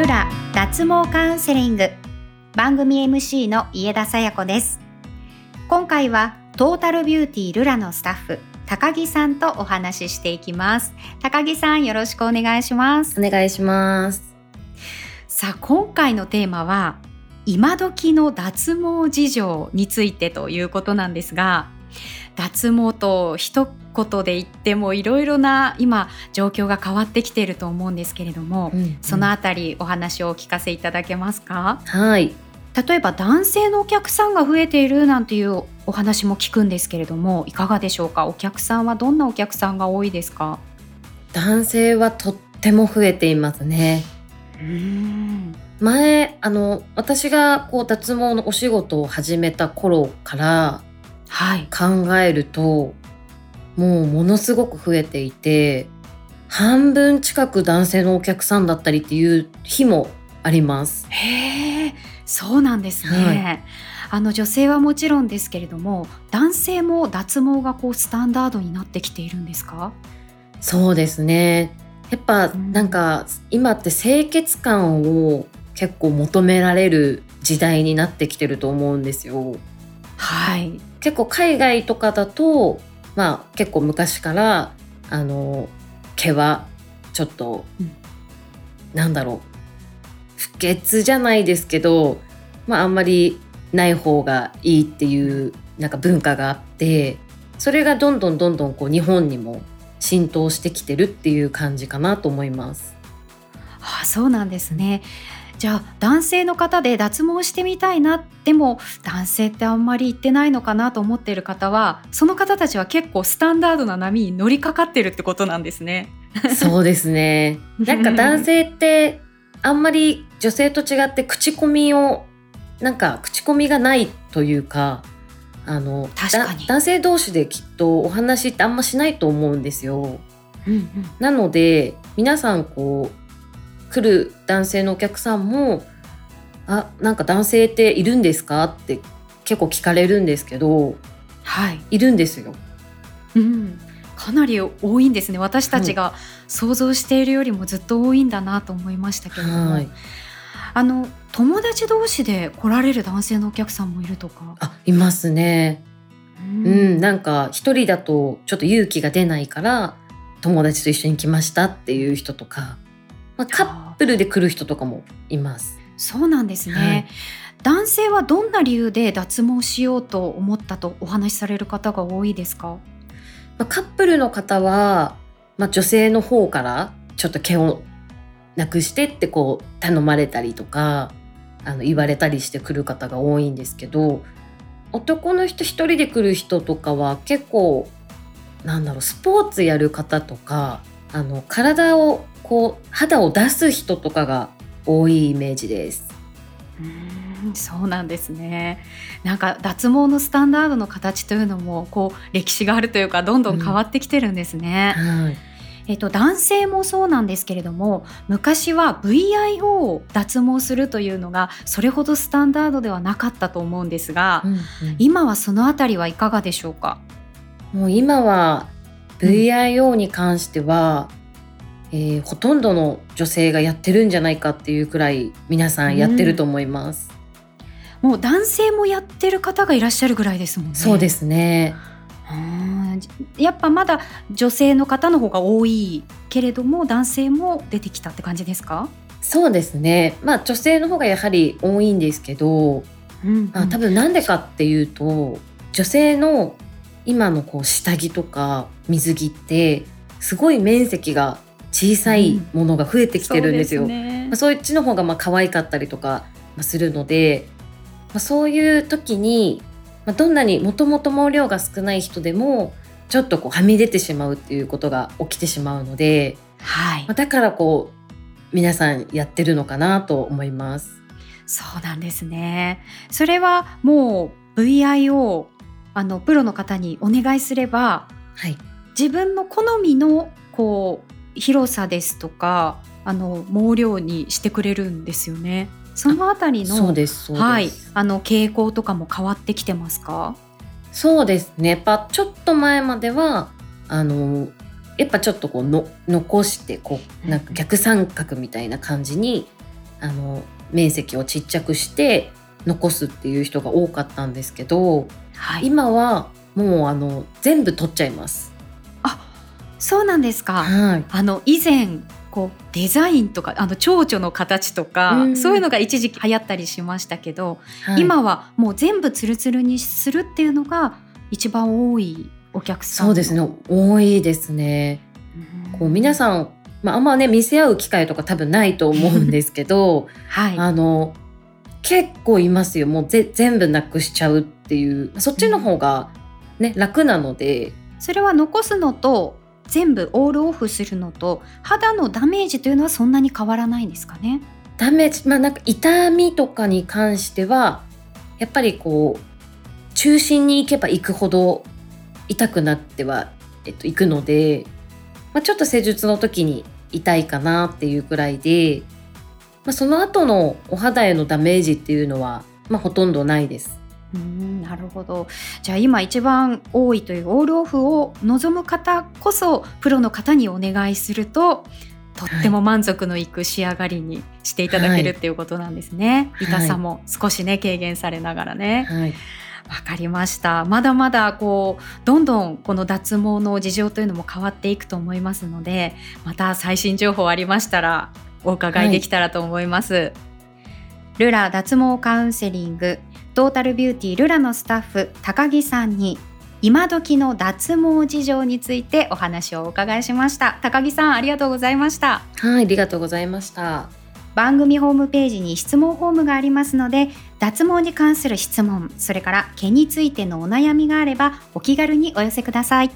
ルラ脱毛カウンセリング。番組 MC の家田紗也子です。今回はトータルビューティールラのスタッフ高木さんとお話ししていきます。高木さんよろしくお願いします。お願いします。さあ今回のテーマは今時の脱毛事情についてということなんですが脱毛と一言で言ってもいろいろな今状況が変わってきていると思うんですけれども、うんうん、そのあたりお話をお聞かせいただけますか？はい。例えば男性のお客さんが増えているなんていうお話も聞くんですけれどもいかがでしょうか？お客さんはどんなお客さんが多いですか？男性はとっても増えていますね。うん。前あの私がこう脱毛のお仕事を始めた頃から考えると、はい、もうものすごく増えていて半分近く男性のお客さんだったりっていう日もあります。へえ、そうなんですね。はい、あの女性はもちろんですけれども、男性も脱毛がこうスタンダードになってきているんですか？そうですね。やっぱなんか今って清潔感を結構求められる時代になってきてると思うんですよ。はい。結構海外とかだとまあ結構昔からあの毛はちょっと、うん、なんだろう不潔じゃないですけどまああんまりない方がいいっていうなんか文化があってそれがどんどんどんどんこう日本にも浸透してきてるっていう感じかなと思います。あそうなんですね。じゃあ男性の方で脱毛してみたいなでも男性ってあんまり言ってないのかなと思っている方はその方たちは結構スタンダードな波に乗りかかってるってことなんですね。そうですね。なんか男性ってあんまり女性と違って口コミをなんか口コミがないというかあの男性同士できっとお話ってあんましないと思うんですよ。うんうん、なので皆さんこう来る男性のお客さんも「あなんか男性っているんですか?」って結構聞かれるんですけど、はい、いるんですよ。うん、かなり多いんですね。私たちが想像しているよりもずっと多いんだなと思いましたけれども、はい、あの友達同士で来られる男性のお客さんもいるとか？あいますね。うん、うん、なんか一人だとちょっと勇気が出ないから友達と一緒に来ましたっていう人とかまあ、カップルで来る人とかもいます。そうなんですね、はい、男性はどんな理由で脱毛しようと思ったとお話しされる方が多いですか、まあ、カップルの方は、まあ、女性の方からちょっと毛をなくしてってこう頼まれたりとかあの言われたりしてくる方が多いんですけど男の人一人で来る人とかは結構なんだろうスポーツやる方とかあの体をこう肌を出す人とかが多いイメージです。うんそうなんですね。なんか脱毛のスタンダードの形というのもこう歴史があるというかどんどん変わってきてるんですね。うんはいえっと、男性もそうなんですけれども昔は VIO を脱毛するというのがそれほどスタンダードではなかったと思うんですが、うんうん、今はそのあたりはいかがでしょうか？もう今は VIO に関しては、えー、ほとんどの女性がやってるんじゃないかっていうくらい皆さんやってると思います。うん、もう男性もやってる方がいらっしゃるぐらいですもんね。そうですね。やっぱまだ女性の方の方が多いけれども男性も出てきたって感じですか？そうですねまあ女性の方がやはり多いんですけど、うん、うん、まあ、多分なんでかっていうと女性の今のこう下着とか水着ってすごい面積が小さいものが増えてきてるんですよ。うん、そね、まあ、そっちの方がまあ可愛かったりとかするので、まあ、そういう時に、まあ、どんなにもともと毛量が少ない人でもちょっとこうはみ出てしまうっていうことが起きてしまうので、はいまあ、だからこう皆さんやってるのかなと思います。そうなんですね。それはもう VIO あのプロの方にお願いすれば、はい、自分の好みのこう広さですとかあの毛量にしてくれるんですよね。そのあたりのはいあの傾向とかも変わってきてますか？そうですね。やっぱちょっと前まではあのやっぱちょっとこうの残してこうなんか逆三角みたいな感じにあの面積をちっちゃくして残すっていう人が多かったんですけど、はい、今はもうあの全部取っちゃいます。あそうなんですか、はい、あの以前こうデザインとかあの蝶々の形とか、うん、そういうのが一時期流行ったりしましたけど、はい、今はもう全部ツルツルにするっていうのが一番多いお客さんそうですね。多いですね。うん、こう皆さん、まあ、あんまね見せ合う機会とか多分ないと思うんですけど、はい、あの結構いますよ。もうぜ全部なくしちゃうっていう。そっちの方がね、楽なので。それは残すのと全部オールオフするのと肌のダメージというのはそんなに変わらないんですかね？ダメージまあなんか痛みとかに関してはやっぱりこう中心に行けば行くほど痛くなっては、えっと、行くので、まあ、ちょっと施術の時に痛いかなっていうくらいで、まあ、その後のお肌へのダメージっていうのは、まあ、ほとんどないです。うんなるほど。じゃあ今一番多いというオールオフを望む方こそプロの方にお願いするととっても満足のいく仕上がりにしていただけるっていうことなんですね、はい、痛さも少しね軽減されながらね。はい。わかりました。まだまだこうどんどんこの脱毛の事情というのも変わっていくと思いますのでまた最新情報ありましたらお伺いできたらと思います、はい、ルラ脱毛カウンセリングトータルビューティールラのスタッフ高木さんに今時の脱毛事情についてお話をお伺いしました。高木さんありがとうございました。はいありがとうございました。番組ホームページに質問フォームがありますので脱毛に関する質問それから毛についてのお悩みがあればお気軽にお寄せください